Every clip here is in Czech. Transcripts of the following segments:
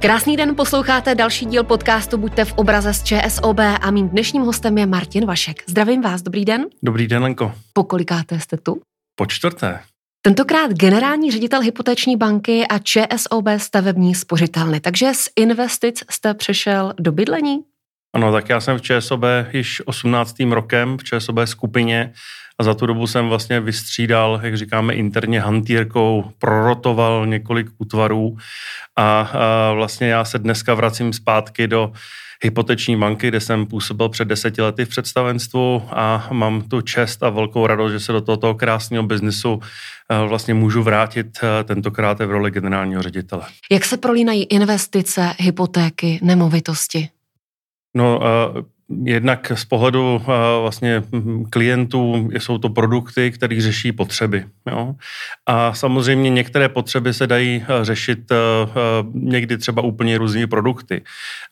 Krásný den, posloucháte další díl podcastu Buďte v obraze z ČSOB a mým dnešním hostem je Martin Vašek. Zdravím vás, dobrý den. Dobrý den, Lenko. Pokolikáte jste tu? Po čtvrté. Tentokrát generální ředitel hypoteční banky a ČSOB stavební spořitelny. Takže z investic jste přešel do bydlení? Ano, tak já jsem v ČSOB již 18. rokem v ČSOB skupině a za tu dobu jsem vlastně vystřídal, jak říkáme interně hantýrkou, prorotoval několik útvarů a, a vlastně já se dneska vracím zpátky do hypoteční banky, kde jsem působil před deseti lety v představenstvu a mám tu čest a velkou radost, že se do tohoto krásného biznisu vlastně můžu vrátit tentokrát v roli generálního ředitele. Jak se prolínají investice, hypotéky, nemovitosti? No, Jednak z pohledu vlastně klientů jsou to produkty, které řeší potřeby. Jo? A samozřejmě některé potřeby se dají řešit někdy třeba úplně různými produkty.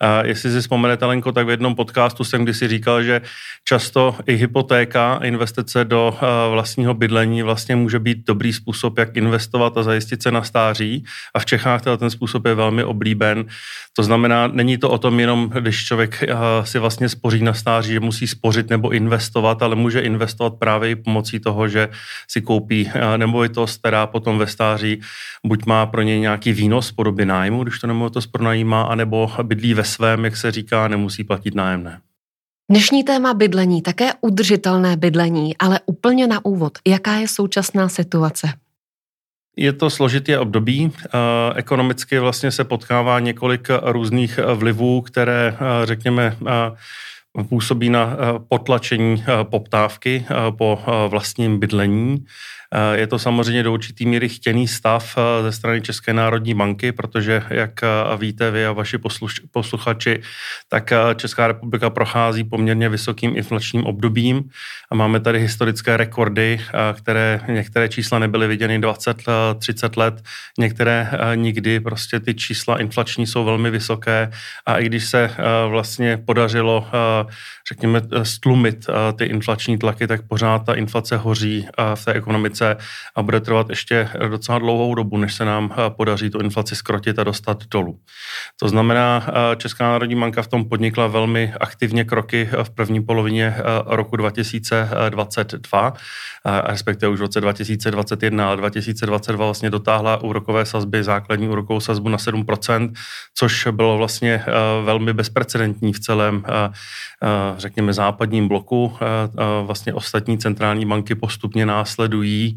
A jestli si vzpomenete, Lenko, tak v jednom podcastu jsem kdysi říkal, že často i hypotéka, investice do vlastního bydlení vlastně může být dobrý způsob, jak investovat a zajistit se na stáří. A v Čechách ten způsob je velmi oblíben. To znamená, není to o tom jenom, když člověk si vlastně spoří na stáří, že musí spořit nebo investovat, ale může investovat právě i pomocí toho, že si koupí eh, nemovitost, která potom ve stáří buď má pro něj nějaký výnos v podobě nájmu, když to nemovitost pronajímá, anebo bydlí ve svém, jak se říká, nemusí platit nájemné. Dnešní téma bydlení, také udržitelné bydlení, ale úplně na úvod. Jaká je současná situace? Je to složitý období. Eh, ekonomicky vlastně se potkává několik různých vlivů, které, eh, řekněme, působí na potlačení poptávky po vlastním bydlení. Eh, je to samozřejmě do určitý míry chtěný stav eh, ze strany České národní banky, protože, jak eh, víte vy a vaši posluchači, tak Česká republika prochází poměrně vysokým inflačním obdobím a máme tady historické rekordy, které některé čísla nebyly viděny 20-30 let, některé nikdy, prostě ty čísla inflační jsou velmi vysoké a i když se vlastně podařilo, řekněme, stlumit ty inflační tlaky, tak pořád ta inflace hoří v té ekonomice ekonomice a bude trvat ještě docela dlouhou dobu, než se nám eh, podaří tu inflaci skrotit a dostat dolů. To znamená, eh, Česká národní banka v tom podnikla velmi aktivně kroky v první polovině eh, roku 2022, respektive už v roce 2021 a 2022 vlastně dotáhla úrokové sazby, základní úrokovou sazbu na 7%, což bylo vlastně velmi bezprecedentní v celém, řekněme, západním bloku. Vlastně ostatní centrální banky postupně následují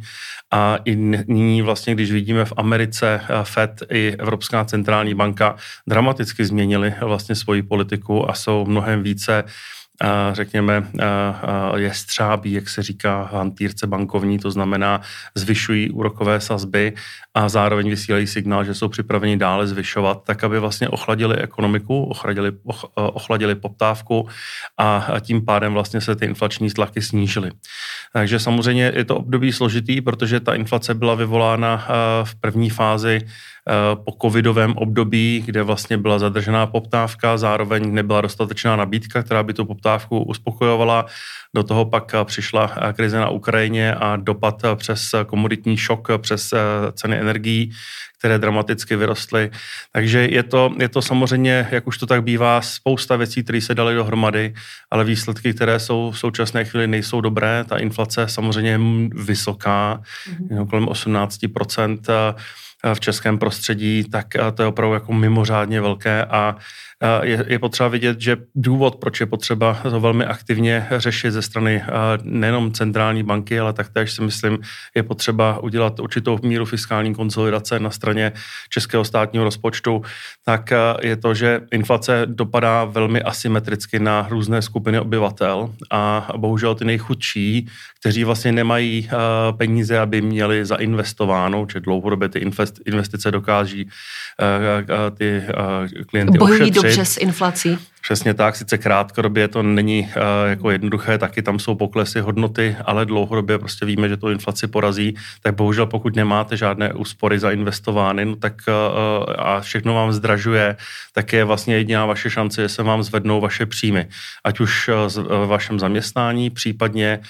a i nyní vlastně, když vidíme v Americe eh, Fed i Evropská centrální banka dramaticky změnili vlastně svoji politiku a jsou mnohem více řekněme, je střábí, jak se říká, hantýrce bankovní, to znamená zvyšují úrokové sazby a zároveň vysílají signál, že jsou připraveni dále zvyšovat, tak aby vlastně ochladili ekonomiku, ochladili, ochladili poptávku a tím pádem vlastně se ty inflační tlaky snížily. Takže samozřejmě je to období složitý, protože ta inflace byla vyvolána v první fázi po covidovém období, kde vlastně byla zadržená poptávka, zároveň nebyla dostatečná nabídka, která by tu poptávku uspokojovala. Do toho pak přišla eh, krize na Ukrajině a dopad přes komoditní šok, přes eh, ceny energií, které dramaticky vyrostly. Takže je to, je to samozřejmě, jak už to tak bývá, spousta věcí, které se daly dohromady, ale výsledky, které jsou v současné chvíli, nejsou dobré. Ta inflace samozřejmě je vysoká, mm-hmm. kolem 18% v českém prostředí, tak to je opravdu jako mimořádně velké a je, je potřeba vidět, že důvod, proč je potřeba to velmi aktivně řešit ze strany nejenom centrální banky, ale taktéž si myslím, je potřeba udělat určitou míru fiskální konsolidace na straně českého státního rozpočtu, tak je to, že inflace dopadá velmi asymetricky na různé skupiny obyvatel a bohužel ty nejchudší, kteří vlastně nemají peníze, aby měli zainvestováno, či dlouhodobě ty investice dokáží ty klienty Bojují ošetřit dobře s inflací. Přesně tak, sice krátkodobě to není uh, jako jednoduché, taky tam jsou poklesy hodnoty, ale dlouhodobě prostě víme, že to inflaci porazí, tak bohužel pokud nemáte žádné úspory zainvestovány, no tak uh, a všechno vám zdražuje, tak je vlastně jediná vaše šance, že se vám zvednou vaše příjmy. Ať už uh, v vašem zaměstnání, případně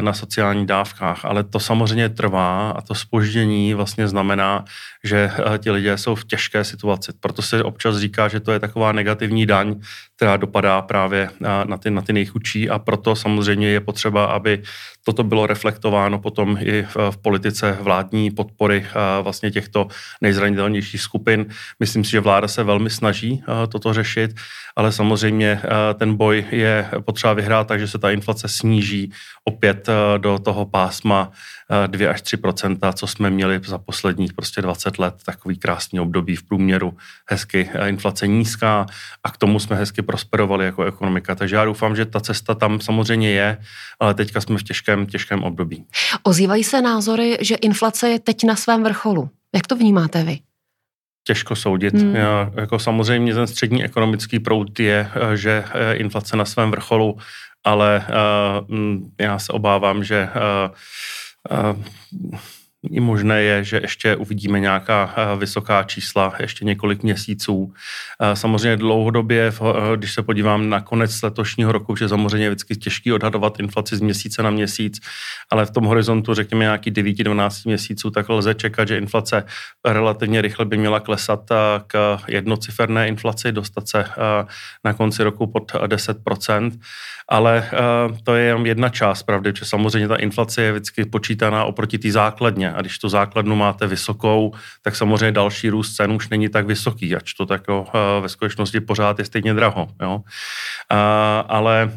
na sociálních dávkách. Ale to samozřejmě trvá a to spoždění vlastně znamená, že ti lidé jsou v těžké situaci. Proto se občas říká, že to je taková negativní daň, která dopadá právě na ty, na ty nejchudší a proto samozřejmě je potřeba, aby toto bylo reflektováno potom i v, v politice vládní podpory vlastně těchto nejzranitelnějších skupin. Myslím si, že vláda se velmi snaží toto řešit, ale samozřejmě ten boj je potřeba vyhrát, takže se ta inflace sníží opět do toho pásma 2 až 3% co jsme měli za posledních prostě 20 let, takový krásný období v průměru, hezky inflace nízká a k tomu jsme hezky prosperovali jako ekonomika. Takže já doufám, že ta cesta tam samozřejmě je, ale teďka jsme v těžkém, těžkém období. Ozývají se názory, že inflace je teď na svém vrcholu. Jak to vnímáte vy? Těžko soudit. Hmm. Já, jako samozřejmě ten střední ekonomický proud je, že inflace na svém vrcholu, ale uh, já se obávám, že uh, uh, i možné je, že ještě uvidíme nějaká eh, vysoká čísla ještě několik měsíců. Eh, samozřejmě dlouhodobě, eh, když se podívám na konec letošního roku, že samozřejmě je vždycky těžký odhadovat inflaci z měsíce na měsíc, ale v tom horizontu, řekněme nějaký 9-12 měsíců, tak lze čekat, že inflace relativně rychle by měla klesat k jednociferné inflaci, dostat se na konci roku pod 10%, ale to je jenom jedna část pravdy, že samozřejmě ta inflace je vždycky počítaná oproti té základně a když tu základnu máte vysokou, tak samozřejmě další růst cen už není tak vysoký, ač to tak eh, ve skutečnosti pořád je stejně draho. Jo? Ale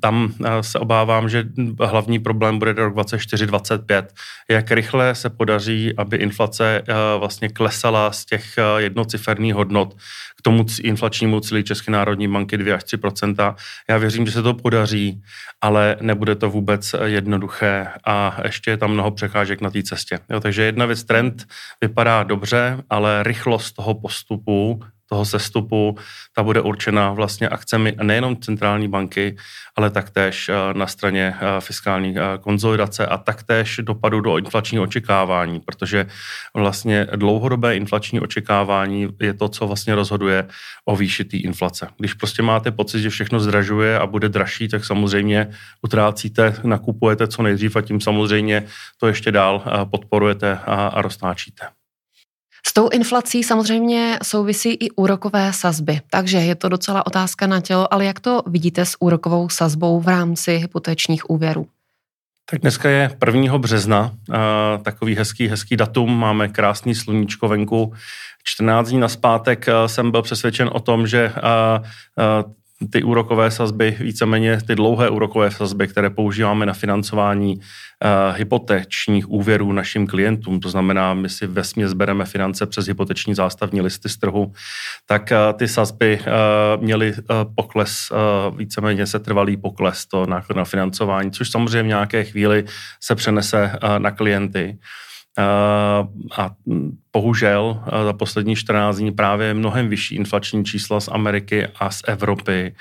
tam se obávám, že hlavní problém bude rok 2024-2025, jak rychle se podaří, aby inflace eh, vlastně klesala z těch eh, jednociferných hodnot k tomu inflačnímu cíli České národní banky 2 až 3% Já věřím, že se to podaří, ale nebude to vůbec jednoduché a ještě je tam mnoho překážek na té cestě. Jo, takže jedna věc, trend vypadá dobře, ale rychlost toho postupu toho sestupu, ta bude určena vlastně akcemi nejenom centrální banky, ale taktéž eh, na straně eh, fiskální eh, konzolidace a taktéž dopadu do inflačního očekávání, protože vlastně dlouhodobé inflační očekávání je to, co vlastně rozhoduje o výši té inflace. Když prostě máte pocit, že všechno zdražuje a bude dražší, tak samozřejmě utrácíte, nakupujete co nejdřív a tím samozřejmě to ještě dál podporujete a, a roztáčíte. S tou inflací samozřejmě souvisí i úrokové sazby, takže je to docela otázka na tělo, ale jak to vidíte s úrokovou sazbou v rámci hypotečních úvěrů? Tak dneska je 1. března, takový hezký, hezký datum, máme krásný sluníčko venku. 14 dní na zpátek jsem byl přesvědčen o tom, že ty úrokové sazby, víceméně ty dlouhé úrokové sazby, které používáme na financování uh, hypotečních úvěrů našim klientům, to znamená, my si vesmě zbereme finance přes hypoteční zástavní listy z trhu, tak uh, ty sazby uh, měly uh, pokles, uh, víceméně se trvalý pokles to náklad na financování, což samozřejmě v nějaké chvíli se přenese uh, na klienty. A bohužel za poslední 14 dní právě mnohem vyšší inflační čísla z Ameriky a z Evropy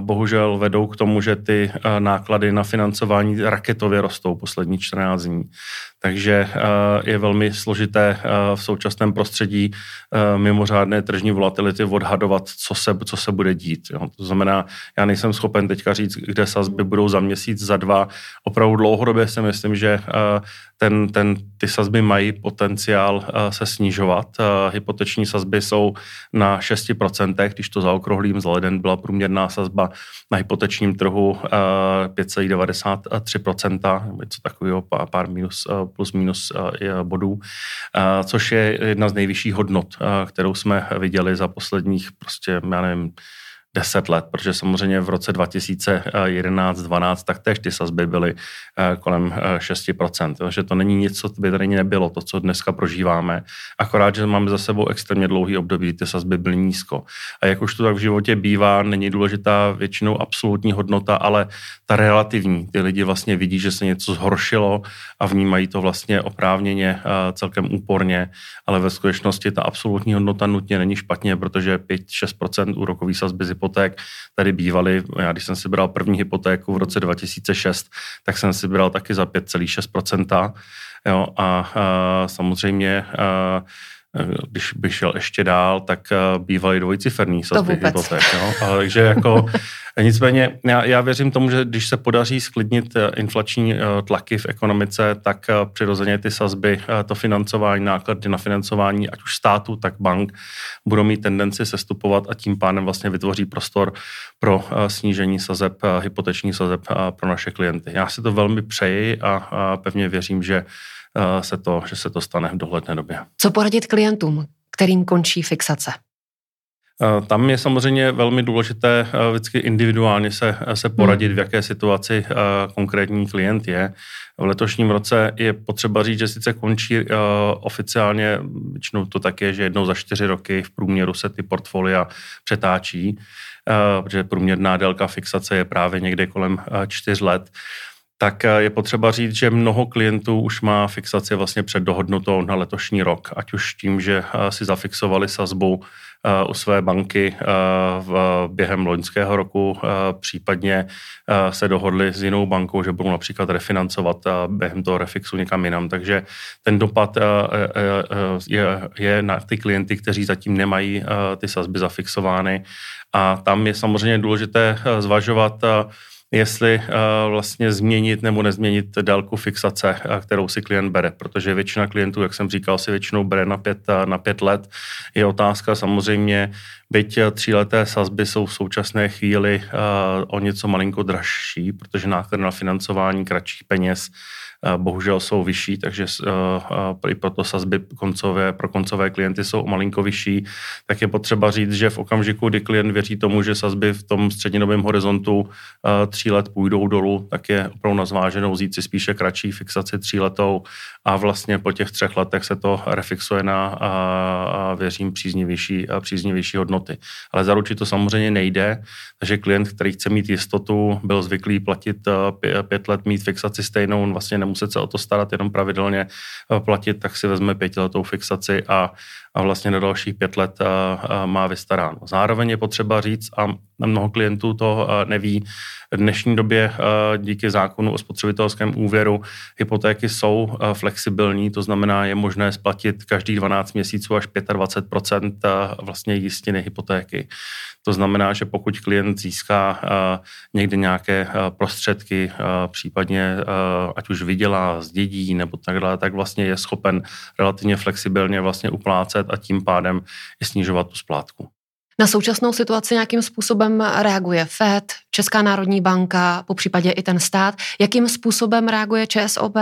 bohužel vedou k tomu, že ty náklady na financování raketově rostou poslední 14 dní. Takže je velmi složité v současném prostředí mimořádné tržní volatility odhadovat, co se, co se bude dít. Jo. To znamená, já nejsem schopen teďka říct, kde sazby budou za měsíc, za dva. Opravdu dlouhodobě si myslím, že ten, ten, ty sazby mají potenciál se snižovat. Hypoteční sazby jsou na 6%, když to zaokrouhlím, za leden byla průměrná sazba na hypotečním trhu 5,93%, něco takového, pár minus plus minus eh, bodů, eh, což je jedna z nejvyšších hodnot, eh, kterou jsme viděli za posledních prostě, já nevím, 10 let, protože samozřejmě v roce 2011-12 tak též ty sazby byly eh, kolem 6%, eh, že to není nic, co by tady nebylo, to, co dneska prožíváme, akorát, že máme za sebou extrémně dlouhý období, ty sazby byly nízko. A jak už to tak v životě bývá, není důležitá většinou absolutní hodnota, ale ta relativní. Ty lidi vlastně vidí, že se něco zhoršilo a vnímají to vlastně oprávněně eh, celkem úporně, ale ve skutečnosti ta absolutní hodnota nutně není špatně, protože 5-6% úrokový sazby hypoték tady bývaly. Já když jsem si bral první hypotéku v roce 2006, tak jsem si bral taky za 5,6%. Jo, a, a samozřejmě a, když bych šel ještě dál, tak bývaly dvojciferný sazby hypoték. A, takže jako nicméně já, já věřím tomu, že když se podaří sklidnit inflační tlaky v ekonomice, tak přirozeně ty sazby, to financování, náklady na financování, ať už státu, tak bank, budou mít tendenci sestupovat a tím pádem vlastně vytvoří prostor pro snížení sazeb, hypotečních sazeb pro naše klienty. Já si to velmi přeji a pevně věřím, že se to, že se to stane v dohledné době. Co poradit klientům, kterým končí fixace? Tam je samozřejmě velmi důležité vždycky individuálně se, se poradit, hmm. v jaké situaci konkrétní klient je. V letošním roce je potřeba říct, že sice končí oficiálně, většinou to tak je, že jednou za čtyři roky v průměru se ty portfolia přetáčí, protože průměrná délka fixace je právě někde kolem čtyř let tak eh, je potřeba říct, že mnoho klientů už má fixaci vlastně předdohodnutou na letošní rok, ať už tím, že eh, si zafixovali sazbu eh, u své banky během loňského roku, případně se dohodli s jinou bankou, že budou například refinancovat během toho refixu někam jinam. Takže ten dopad je, je na ty klienty, kteří zatím nemají ty sazby zafixovány. A tam je samozřejmě důležité zvažovat, jestli uh, vlastně změnit nebo nezměnit délku fixace, uh, kterou si klient bere, protože většina klientů, jak jsem říkal, si většinou bere na pět, uh, na pět let. Je otázka samozřejmě, byť tříleté sazby jsou v současné chvíli o něco malinko dražší, protože náklady na financování kratších peněz bohužel jsou vyšší, takže i proto sazby koncové, pro koncové klienty jsou malinko vyšší, tak je potřeba říct, že v okamžiku, kdy klient věří tomu, že sazby v tom střednědobém horizontu tří let půjdou dolů, tak je opravdu na zváženou vzít si spíše kratší fixaci tříletou a vlastně po těch třech letech se to refixuje na, a, věřím, příznivější, příznivější hodnoty. Ale zaručit to samozřejmě nejde, takže klient, který chce mít jistotu, byl zvyklý platit pět let, mít fixaci stejnou, vlastně nemuset se o to starat, jenom pravidelně eh, platit, tak si vezme pětiletou fixaci a, a vlastně na dalších pět let má vystaráno. Zároveň je potřeba říct, a mnoho klientů to neví, v dnešní době díky zákonu o spotřebitelském úvěru hypotéky jsou flexibilní, to znamená, je možné splatit každý 12 měsíců až 25% vlastně jistiny hypotéky. To znamená, že pokud klient získá někde nějaké prostředky, případně ať už vydělá, zdědí nebo tak dále, tak vlastně je schopen relativně flexibilně vlastně uplácet a tím pádem i snižovat tu splátku. Na současnou situaci nějakým způsobem reaguje FED, Česká národní banka, po případě i ten stát. Jakým způsobem reaguje ČSOB?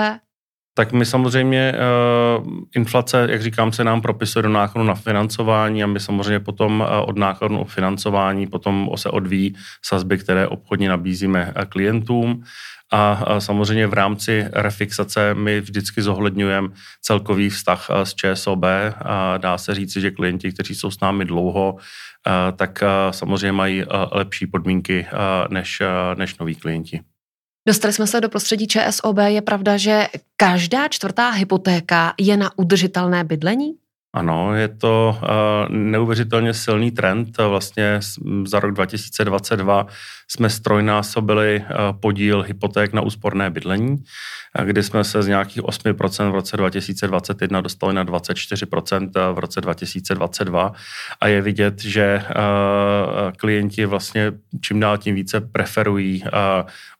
tak my samozřejmě uh, inflace, jak říkám, se nám propisuje do nákladu na financování a my samozřejmě potom uh, od nákladu o financování potom se odvíjí sazby, které obchodně nabízíme uh, klientům. A, samozřejmě v rámci refixace my vždycky zohledňujeme celkový vztah s ČSOB dá se říci, že klienti, kteří jsou s námi dlouho, tak samozřejmě mají lepší podmínky než, než noví klienti. Dostali jsme se do prostředí ČSOB. Je pravda, že každá čtvrtá hypotéka je na udržitelné bydlení? Ano, je to uh, neuvěřitelně silný trend. Vlastně za rok 2022 jsme strojnásobili uh, podíl hypoték na úsporné bydlení, kdy jsme se z nějakých 8% v roce 2021 dostali na 24% v roce 2022 a je vidět, že klienti vlastně čím dál tím více preferují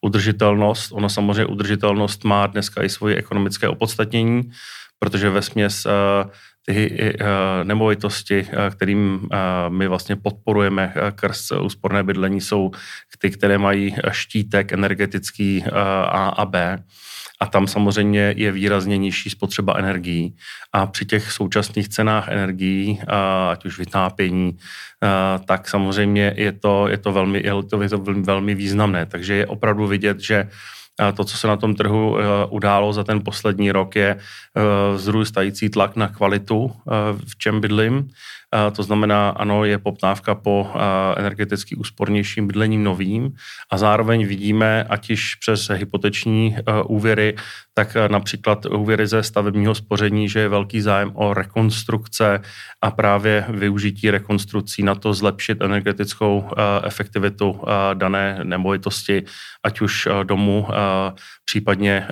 udržitelnost. Ono samozřejmě udržitelnost má dneska i svoje ekonomické opodstatnění, protože ve směs ty uh, nemovitosti, uh, kterým uh, my vlastně podporujeme krz úsporné bydlení, jsou ty, které mají štítek energetický A a B. A tam samozřejmě je výrazně nižší spotřeba energií. A při těch současných cenách energií, ať už vytápění, tak samozřejmě je to, je to, velmi, je to, je to velmi významné. Takže je opravdu vidět, že to, co se na tom trhu událo za ten poslední rok, je vzrůstající tlak na kvalitu, v čem bydlím. To znamená, ano, je poptávka po energeticky úspornějším bydlením novým a zároveň vidíme, ať již přes hypoteční úvěry, tak například úvěry ze stavebního spoření, že je velký zájem o rekonstrukce a právě využití rekonstrukcí na to zlepšit energetickou efektivitu dané nemovitosti, ať už domu, případně,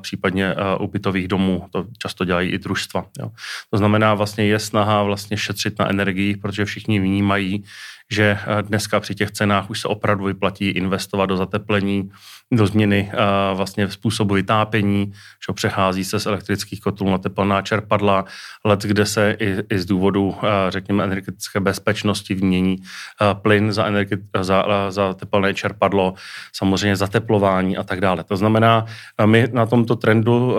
případně ubytových domů. To často dělají i družstva. Jo. To znamená, vlastně je snaha vlastně šetřit na energii, protože všichni vnímají, že eh, dneska při těch cenách už se opravdu vyplatí investovat do zateplení, do změny uh, vlastně způsobu vytápění, že přechází se z elektrických kotlů na teplná čerpadla, let, kde se i, i z důvodu, uh, řekněme, energetické bezpečnosti vymění uh, plyn za, energi- za, za teplné čerpadlo, samozřejmě zateplování a tak dále. To znamená, my na tomto trendu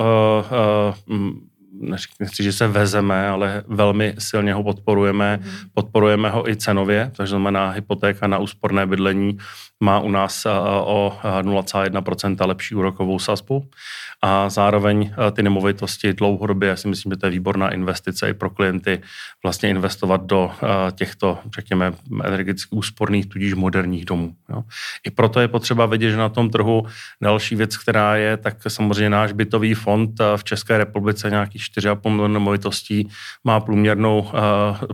nechci, že se vezeme, ale velmi silně ho podporujeme. Mm. Podporujeme ho i cenově, to znamená hypotéka na úsporné bydlení má u nás o 0,1% lepší úrokovou sazbu a zároveň ty nemovitosti dlouhodobě, já si myslím, že to je výborná investice i pro klienty vlastně investovat do těchto, řekněme, energeticky úsporných, tudíž moderních domů. Jo. I proto je potřeba vědět, že na tom trhu další věc, která je, tak samozřejmě náš bytový fond v České republice nějakých 4,5 milionu nemovitostí má průměrnou,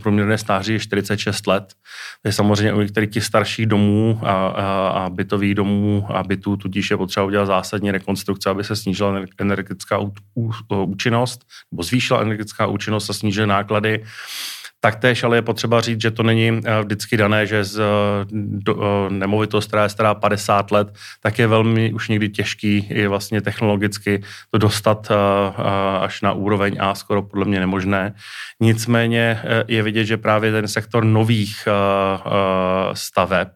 průměrné stáří 46 let. To je samozřejmě u některých těch starších domů a, a, a bytových domů a bytů, tudíž je potřeba udělat zásadní rekonstrukce, aby se snížila energetická účinnost, nebo zvýšila energetická účinnost a snížila náklady. Taktéž ale je potřeba říct, že to není eh, vždycky dané, že z do, eh, nemovitost, která je stará 50 let, tak je velmi už někdy těžký i vlastně technologicky to dostat eh, až na úroveň A, skoro podle mě nemožné. Nicméně je vidět, že právě ten sektor nových staveb,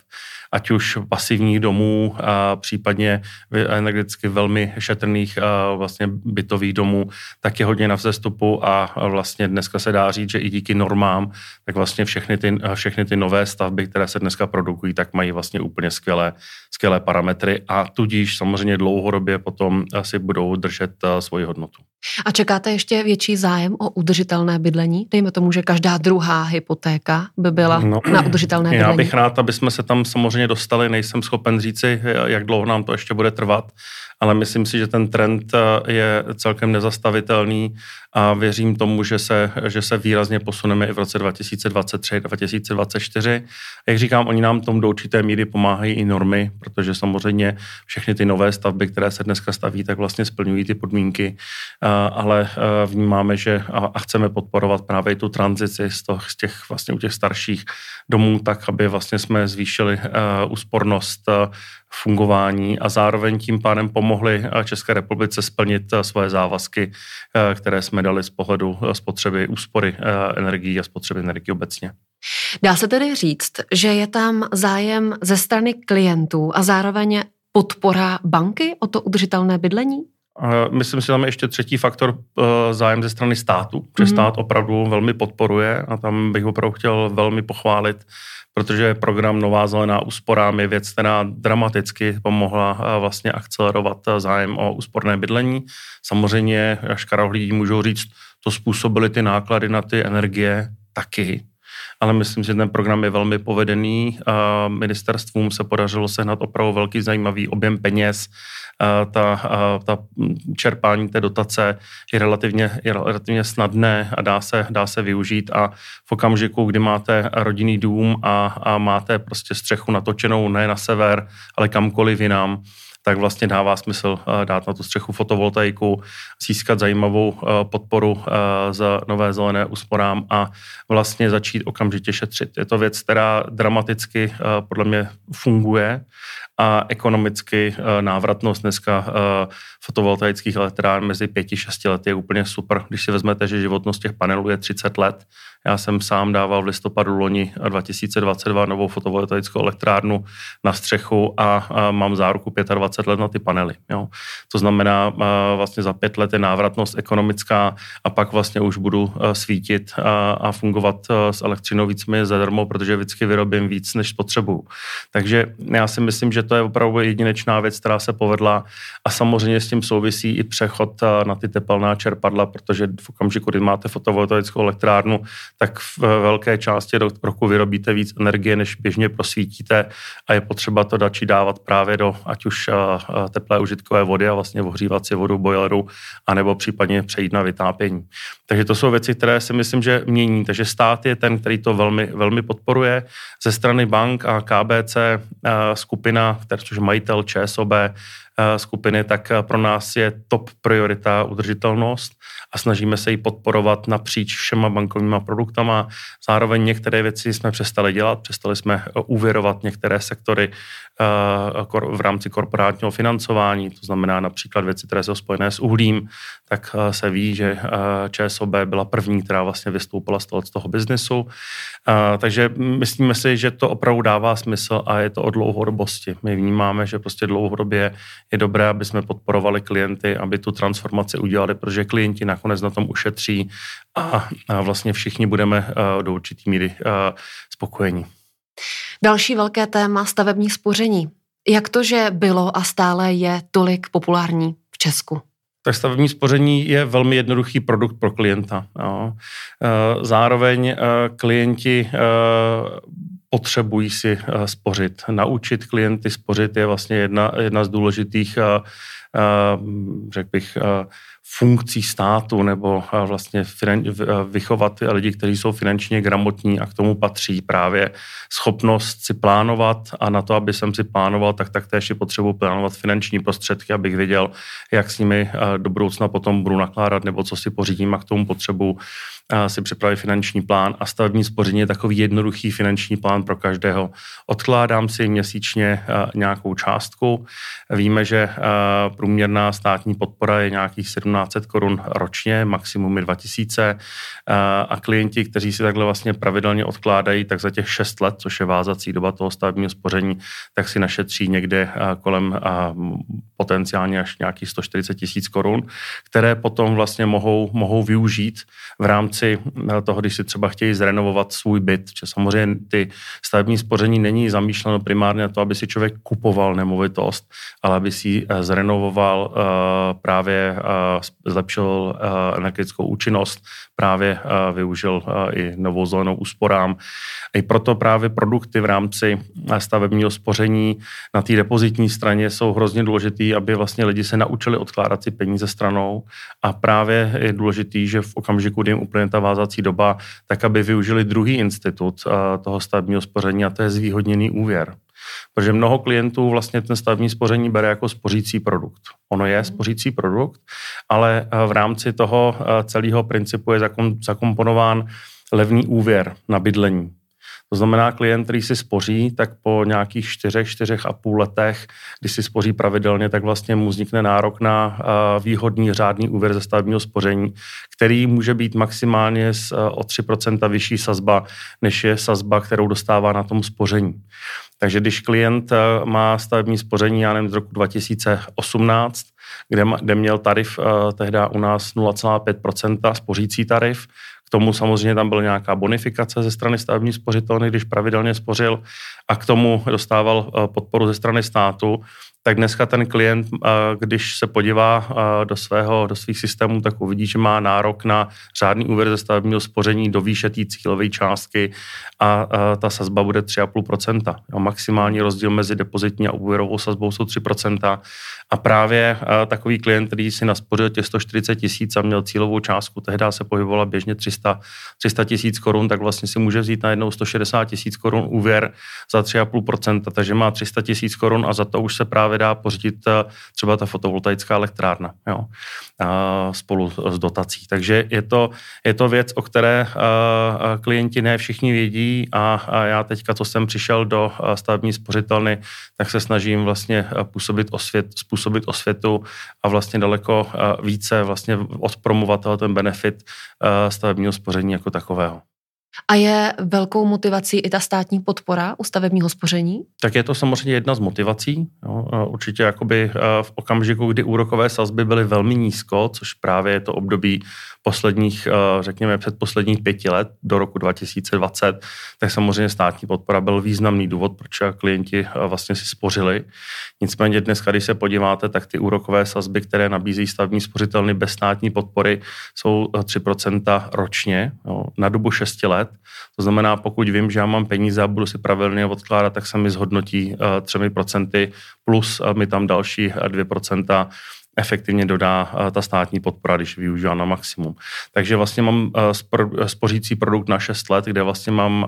ať už pasivních domů, a případně energeticky velmi šetrných vlastně bytových domů, tak je hodně na vzestupu a vlastně dneska se dá říct, že i díky normám, tak vlastně všechny ty, všechny ty nové stavby, které se dneska produkují, tak mají vlastně úplně skvělé, skvělé parametry a tudíž samozřejmě dlouhodobě potom si budou držet svoji hodnotu. A čekáte ještě větší zájem o udržitelné bydlení? Dejme tomu, že každá druhá hypotéka by byla no, na udržitelné bydlení. Já bych rád, aby jsme se tam samozřejmě dostali. Nejsem schopen říci, jak dlouho nám to ještě bude trvat, ale myslím si, že ten trend je celkem nezastavitelný a věřím tomu, že se, že se výrazně posuneme i v roce 2023, 2024. Jak říkám, oni nám tomu do určité míry pomáhají i normy, protože samozřejmě všechny ty nové stavby, které se dneska staví, tak vlastně splňují ty podmínky, ale vnímáme, že a chceme podporovat právě tu tranzici z, toho, z těch vlastně u těch starších domů, tak aby vlastně jsme zvýšili úspornost fungování a zároveň tím pádem pomohli České republice splnit svoje závazky, které jsme dali z pohledu spotřeby úspory energií a spotřeby energií obecně. Dá se tedy říct, že je tam zájem ze strany klientů a zároveň podpora banky o to udržitelné bydlení? Myslím si, že tam je ještě třetí faktor zájem ze strany státu, že mm. stát opravdu velmi podporuje a tam bych opravdu chtěl velmi pochválit protože program Nová zelená úsporám je věc, která dramaticky pomohla eh, vlastně akcelerovat eh, zájem o úsporné bydlení. Samozřejmě, až lidí můžou říct, to způsobily ty náklady na ty energie taky, ale myslím, že ten program je velmi povedený. Ministerstvům se podařilo sehnat opravdu velký zajímavý objem peněz ta, ta čerpání té dotace je relativně, je relativně snadné a dá se, dá se využít a v okamžiku, kdy máte rodinný dům a, a máte prostě střechu natočenou ne na sever, ale kamkoliv jinam, tak vlastně dává smysl eh, dát na tu střechu fotovoltaiku, získat zajímavou eh, podporu eh, za nové zelené úsporám a vlastně začít okamžitě šetřit. Je to věc, která dramaticky podle mě funguje a ekonomicky návratnost dneska fotovoltaických elektrárn mezi 5-6 lety je úplně super. Když si vezmete, že životnost těch panelů je 30 let, já jsem sám dával v listopadu loni 2022 novou fotovoltaickou elektrárnu na střechu a, mám záruku 20 let na ty panely. Jo. To znamená, vlastně za pět let je návratnost ekonomická a pak vlastně už budu svítit a, a fungovat s elektřinou víceméně zadarmo, protože vždycky vyrobím víc, než spotřebuju. Takže já si myslím, že to je opravdu jedinečná věc, která se povedla a samozřejmě s tím souvisí i přechod na ty tepelná čerpadla, protože v okamžiku, kdy máte fotovoltaickou elektrárnu, tak v velké části roku vyrobíte víc energie, než běžně prosvítíte a je potřeba to dačí dávat právě do ať už teplé užitkové vody a vlastně ohřívat si vodu boileru, anebo případně přejít na vytápění. Takže to jsou věci, které si myslím, že mění. Takže stát je ten, který to velmi, velmi podporuje. Ze strany bank a KBC skupina, což majitel ČSOB, skupiny, tak eh, pro nás je top priorita udržitelnost a snažíme se ji podporovat napříč všema bankovníma produktama. Zároveň některé věci jsme přestali dělat, přestali jsme úvěrovat eh, některé sektory v rámci korporátního financování, to znamená například věci, které jsou spojené s uhlím, tak se ví, že ČSOB byla první, která vlastně vystoupila z toho, z toho biznesu. Takže myslíme si, že to opravdu dává smysl a je to o dlouhodobosti. My vnímáme, že prostě dlouhodobě je dobré, aby jsme podporovali klienty, aby tu transformaci udělali, protože klienti nakonec na tom ušetří a, a vlastně všichni budeme uh, do určitý míry uh, spokojení. Další velké téma stavební spoření. Jak to, že bylo a stále je tolik populární v Česku? Tak stavební spoření je velmi jednoduchý produkt pro klienta. Jo. Eh, zároveň klienti potřebují si eh, spořit. Naučit klienty spořit je vlastně jedna, jedna z důležitých, eh, eh, řekl bych, funkcí státu nebo vlastně vychovat lidi, kteří jsou finančně gramotní a k tomu patří právě schopnost si plánovat a na to, aby jsem si plánoval, tak taktéž je potřebuji plánovat finanční prostředky, abych věděl, jak s nimi do budoucna potom budu nakládat nebo co si pořídím a k tomu potřebuji si připravit finanční plán a stavební spoření je takový jednoduchý finanční plán pro každého. Odkládám si měsíčně nějakou částku. Víme, že průměrná státní podpora je nějakých 1700 korun ročně, maximum je 2000 a klienti, kteří si takhle vlastně pravidelně odkládají, tak za těch 6 let, což je vázací doba toho stavebního spoření, tak si našetří někde kolem potenciálně až nějakých 140 tisíc korun, které potom vlastně mohou, mohou využít v rámci toho, když si třeba chtějí zrenovovat svůj byt. Že samozřejmě ty stavební spoření není zamýšleno primárně na to, aby si člověk kupoval nemovitost, ale aby si eh, zrenovoval eh, právě, eh, zlepšil energetickou účinnost, právě využil i novou zelenou úsporám. I proto právě produkty v rámci stavebního spoření na té depozitní straně jsou hrozně důležitý, aby vlastně lidi se naučili odkládat si peníze stranou a právě je důležitý, že v okamžiku, kdy jim úplně ta vázací doba, tak aby využili druhý institut toho stavebního spoření a to je zvýhodněný úvěr. Protože mnoho klientů vlastně ten stavební spoření bere jako spořící produkt. Ono je spořící produkt, ale v rámci toho celého principu je zakomponován levný úvěr na bydlení. To znamená, klient, který si spoří, tak po nějakých čtyřech, čtyřech a půl letech, když si spoří pravidelně, tak vlastně mu vznikne nárok na výhodný řádný úvěr ze stavebního spoření, který může být maximálně o 3% vyšší sazba, než je sazba, kterou dostává na tom spoření. Takže když klient má stavební spoření, já nevím, z roku 2018, kde, kde měl tarif tehdy u nás 0,5%, spořící tarif, tomu samozřejmě tam byla nějaká bonifikace ze strany stavební spořitelny, když pravidelně spořil a k tomu dostával eh, podporu ze strany státu tak dneska ten klient, eh, když se podívá eh, do, svého, do svých systémů, tak uvidí, že má nárok na řádný úvěr ze stavebního spoření do výše té cílové částky a eh, ta sazba bude 3,5%. Maximální rozdíl mezi depozitní a úvěrovou sazbou jsou 3%. A právě takový klient, který si naspořil těch 140 tisíc a měl cílovou částku, tehdy se pohybovala běžně 300 tisíc korun, tak vlastně si může vzít na jednou 160 tisíc korun úvěr za 3,5%, takže má 300 tisíc korun a za to už se právě právě dá pořídit eh, třeba ta fotovoltaická elektrárna jo, spolu s dotací. Takže je to, je to věc, o které eh, eh, klienti ne všichni vědí a, já teďka, co jsem přišel do stavební spořitelny, tak se snažím vlastně působit osvět, způsobit osvětu a vlastně daleko více vlastně odpromovat ten benefit stavebního spoření jako takového. A je velkou motivací i ta státní podpora u stavebního spoření? Tak je to samozřejmě jedna z motivací. Jo. Určitě jakoby v okamžiku, kdy úrokové sazby byly velmi nízko, což právě je to období posledních, řekněme, předposledních pěti let do roku 2020, tak samozřejmě státní podpora byl významný důvod, proč klienti vlastně si spořili. Nicméně dnes, když se podíváte, tak ty úrokové sazby, které nabízí stavební spořitelny bez státní podpory, jsou 3% ročně jo, na dobu 6 let let. To znamená, pokud vím, že já mám peníze a budu si pravidelně odkládat, tak se mi zhodnotí eh, třemi procenty plus mi tam další 2% eh, efektivně dodá eh, ta státní podpora, když využívám na maximum. Takže vlastně mám spořící produkt na 6 let, kde vlastně mám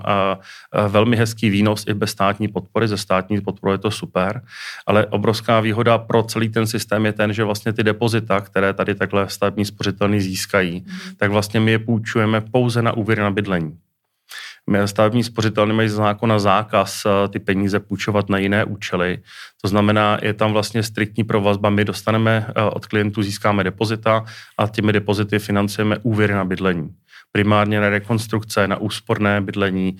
velmi hezký výnos i bez státní podpory. Ze státní podpory je to super, ale obrovská výhoda pro celý ten systém je ten, že vlastně ty depozita, které tady takhle stavební spořitelny získají, mm. tak vlastně my je půjčujeme pouze na úvěry na bydlení. Stavební spořitelny mají zákona zákaz eh, ty peníze půjčovat na jiné účely. To znamená, je tam vlastně striktní provazba. My dostaneme eh, od klientů, získáme depozita a těmi depozity financujeme úvěry na bydlení primárně na rekonstrukce, na úsporné bydlení.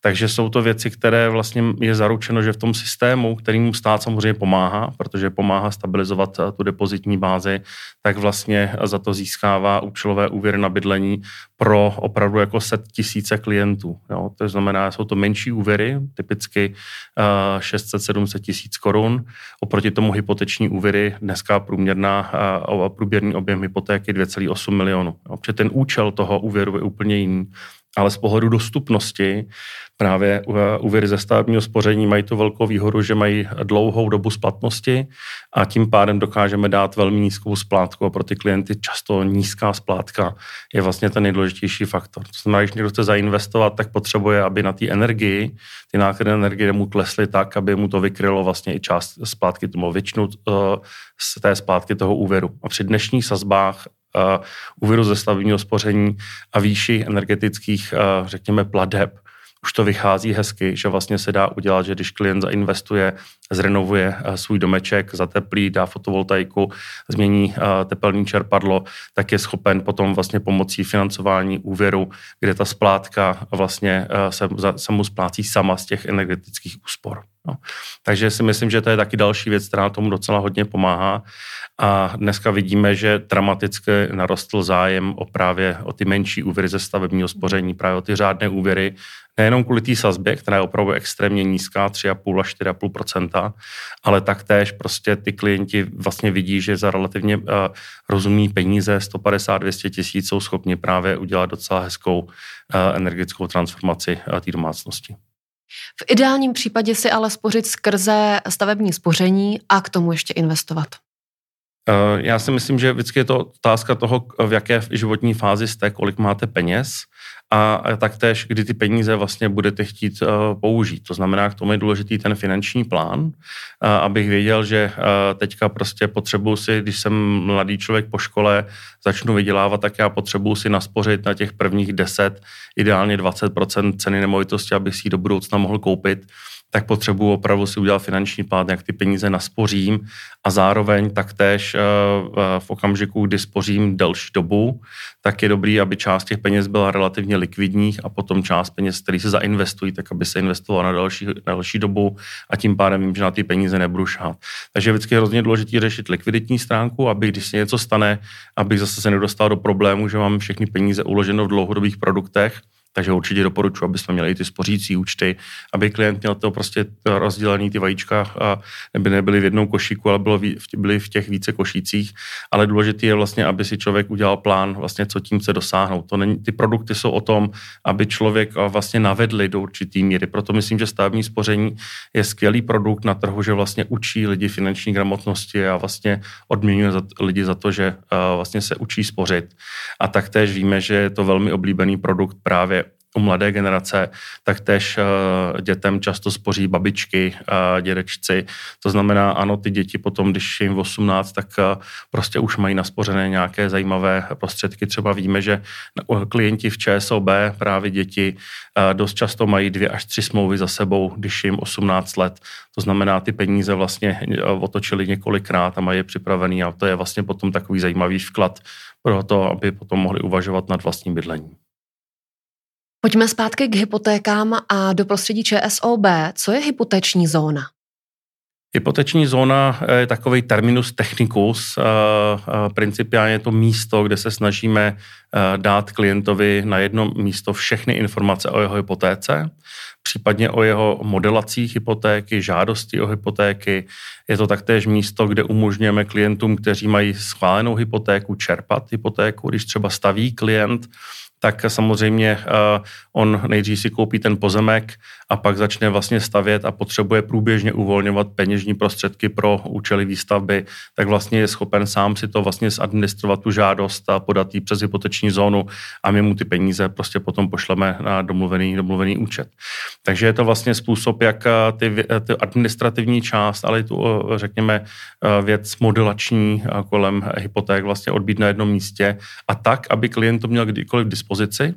Takže jsou to věci, které vlastně je zaručeno, že v tom systému, kterým stát samozřejmě pomáhá, protože pomáhá stabilizovat eh, tu depozitní bázi, tak vlastně za to získává účelové úvěry na bydlení pro opravdu jako set tisíce klientů. Jo. To znamená, jsou to menší úvěry, typicky 600-700 eh, tisíc korun. Oproti tomu hypoteční úvěry, dneska průměrná uh, průměrný objem hypotéky 2,8 milionů. Jo. Protože ten účel toho úvěru je úplně jiný ale z pohledu dostupnosti právě úvěry ze stavebního spoření mají tu velkou výhodu, že mají dlouhou dobu splatnosti a tím pádem dokážeme dát velmi nízkou splátku a pro ty klienty často nízká splátka je vlastně ten nejdůležitější faktor. To znamená, když někdo chce zainvestovat, tak potřebuje, aby na té energii, ty náklady energie mu klesly tak, aby mu to vykrylo vlastně i část splátky, tomu většinu uh, z té splátky toho úvěru. A při dnešních sazbách úvěru ze stavebního spoření a výši energetických, uh, řekněme, pladeb, už to vychází hezky, že vlastně se dá udělat, že když klient zainvestuje, zrenovuje uh, svůj domeček, zateplí, dá fotovoltaiku, změní uh, tepelní čerpadlo, tak je schopen potom vlastně pomocí financování úvěru, kde ta splátka vlastně uh, se, se mu splácí sama z těch energetických úspor. No. Takže si myslím, že to je taky další věc, která tomu docela hodně pomáhá. A dneska vidíme, že dramaticky narostl zájem o právě o ty menší úvěry ze stavebního spoření, právě o ty řádné úvěry, nejenom kvůli té sazbě, která je opravdu extrémně nízká, 3,5 až 4,5% ale taktéž prostě ty klienti vlastně vidí, že za relativně uh, rozumný peníze 150-200 tisíc jsou schopni právě udělat docela hezkou uh, energetickou transformaci uh, té domácnosti. V ideálním případě si ale spořit skrze stavební spoření a k tomu ještě investovat. Eh, já si myslím, že vždycky je to otázka toho, v jaké životní fázi jste, kolik máte peněz a taktéž, kdy ty peníze vlastně budete chtít uh, použít. To znamená, k tomu je důležitý ten finanční plán, uh, abych věděl, že uh, teďka prostě potřebuji si, když jsem mladý člověk po škole, začnu vydělávat, tak já potřebuji si naspořit na těch prvních 10, ideálně 20% ceny nemovitosti, abych si ji do budoucna mohl koupit tak potřebuji opravdu si udělat finanční plán, jak ty peníze naspořím a zároveň taktéž eh, v okamžiku, kdy spořím delší dobu, tak je dobrý, aby část těch peněz byla relativně likvidních a potom část peněz, které se zainvestují, tak aby se investovalo na další, na další dobu a tím pádem vím, že na ty peníze nebudu šát. Takže vždycky je hrozně důležité řešit likviditní stránku, aby když se něco stane, abych zase se nedostal do problému, že mám všechny peníze uloženo v dlouhodobých produktech, takže určitě doporučuji, aby jsme měli i ty spořící účty, aby klient měl to prostě rozdělený ty vajíčka, a neby nebyly v jednom košíku, ale bylo, byly v těch více košících. Ale důležité je vlastně, aby si člověk udělal plán, vlastně co tím chce dosáhnout. To není, ty produkty jsou o tom, aby člověk vlastně navedli do určitý míry. Proto myslím, že stavební spoření je skvělý produkt na trhu, že vlastně učí lidi finanční gramotnosti a vlastně odměňuje za, lidi za to, že vlastně se učí spořit. A taktéž víme, že je to velmi oblíbený produkt právě u mladé generace, tak tež uh, dětem často spoří babičky, uh, dědečci. To znamená, ano, ty děti potom, když jim 18, tak uh, prostě už mají naspořené nějaké zajímavé prostředky. Třeba víme, že klienti v ČSOB, právě děti, dost často mají dvě až tři smlouvy za sebou, když jim 18 let. To znamená, ty peníze vlastně otočili několikrát a mají je připravený a to je vlastně potom takový zajímavý vklad pro to, aby potom mohli uvažovat nad vlastním bydlením. Pojďme zpátky k hypotékám a do prostředí ČSOB. Co je hypoteční zóna? Hypoteční zóna je takový terminus technicus. Principiálně je to místo, kde se snažíme dát klientovi na jedno místo všechny informace o jeho hypotéce, případně o jeho modelacích hypotéky, žádosti o hypotéky. Je to taktéž místo, kde umožňujeme klientům, kteří mají schválenou hypotéku, čerpat hypotéku, když třeba staví klient tak samozřejmě uh, on nejdřív si koupí ten pozemek a pak začne vlastně stavět a potřebuje průběžně uvolňovat peněžní prostředky pro účely výstavby, tak vlastně je schopen sám si to vlastně zadministrovat tu žádost a podat ji přes hypoteční zónu a my mu ty peníze prostě potom pošleme na domluvený, domluvený účet. Takže je to vlastně způsob, jak eh, ty, ty administrativní část, ale i tu, eh, řekněme, věc modelační kolem hypoték vlastně odbít na jednom místě a tak, aby klient to měl kdykoliv dispozici dispozici.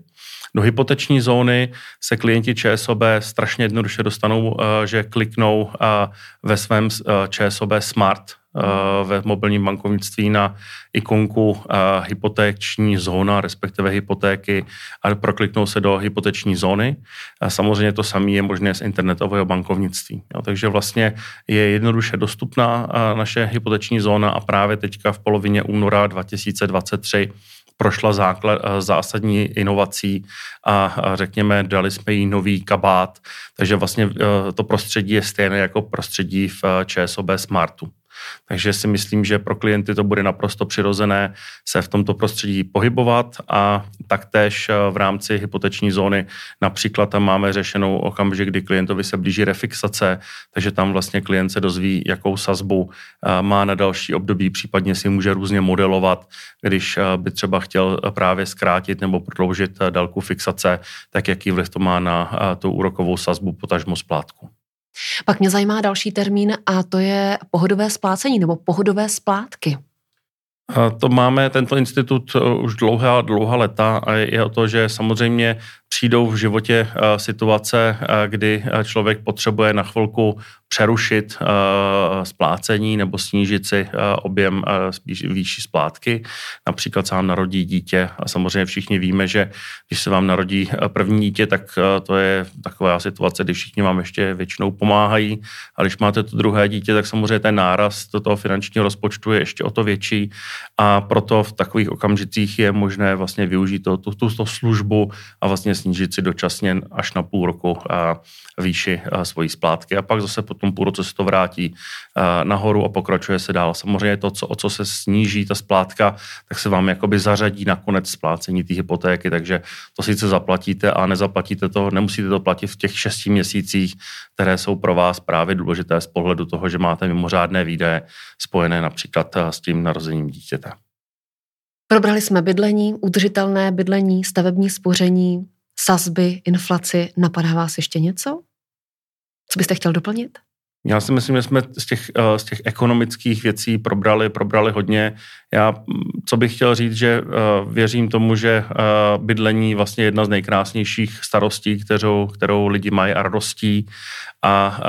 Do hypoteční zóny se klienti ČSOB strašně jednoduše dostanou, eh, že kliknou eh, ve svém eh, ČSOB Smart ve mobilním bankovnictví na ikonku hypotéční zóna, respektive hypotéky a prokliknou se do hypoteční zóny. A samozřejmě to samé je možné z internetového bankovnictví. Jo, takže vlastně je jednoduše dostupná naše hypoteční zóna a právě teďka v polovině února 2023 prošla základ, eh, zásadní inovací a řekněme, dali jsme jí nový kabát, takže vlastně eh, to prostředí je stejné jako prostředí v eh, ČSOB Smartu. Takže si myslím, že pro klienty to bude naprosto přirozené se v tomto prostředí pohybovat a taktéž eh, v rámci hypoteční zóny například tam máme řešenou okamžik, kdy klientovi se blíží refixace, takže tam vlastně klient se dozví, jakou sazbu eh, má na další období, případně si může různě modelovat, když eh, by třeba chtěl právě zkrátit nebo prodloužit délku fixace, tak jaký vliv to má na tu úrokovou sazbu, potažmo splátku. Pak mě zajímá další termín a to je pohodové splácení nebo pohodové splátky. To máme, tento institut eh, už dlouhá, dlouhá leta a je o to, že samozřejmě přijdou v životě eh, situace, eh, kdy člověk potřebuje na chvilku přerušit splácení nebo snížit si objem výšší splátky. Například se vám narodí dítě. A samozřejmě všichni víme, že když se vám narodí první dítě, tak to je taková situace, kdy všichni vám ještě většinou pomáhají. A když máte to druhé dítě, tak samozřejmě ten náraz do toho finančního rozpočtu je ještě o to větší. A proto v takových okamžicích je možné vlastně využít to, tu, tuto službu a vlastně snížit si dočasně až na půl roku a výši a svojí splátky a pak zase po tom půl roce se to vrátí a nahoru a pokračuje se dál. Samozřejmě to, co, o co se sníží ta splátka, tak se vám jakoby zařadí na konec splácení té hypotéky, takže to sice zaplatíte a nezaplatíte to, nemusíte to platit v těch šesti měsících, které jsou pro vás právě důležité z pohledu toho, že máte mimořádné výdaje spojené například s tím narozením dítěte. Probrali jsme bydlení, udržitelné bydlení, stavební spoření, sazby, inflaci. Napadá vás ještě něco? Co byste chtěl doplnit? Já si myslím, že jsme z těch, eh, z těch ekonomických věcí probrali, probrali hodně. Já, mm, co bych chtěl říct, že eh, věřím tomu, že eh, bydlení vlastně jedna z nejkrásnějších starostí, kterou, kterou lidi mají a radostí. A,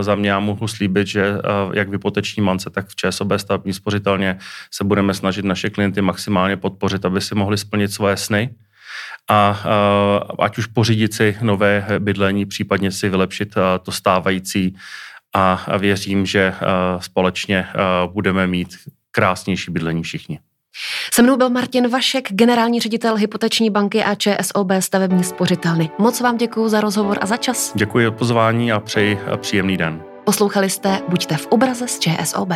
za mě já mohu slíbit, že jak v hypoteční mance, tak v ČSOB stavební spořitelně se budeme snažit naše klienty maximálně podpořit, aby si mohli splnit svoje sny a ať už pořídit si nové bydlení, případně si vylepšit to stávající a věřím, že společně budeme mít krásnější bydlení všichni. Se mnou byl Martin Vašek, generální ředitel Hypoteční banky a ČSOB stavební spořitelny. Moc vám děkuji za rozhovor a za čas. Děkuji za pozvání a přeji příjemný den. Poslouchali jste Buďte v obraze z ČSOB.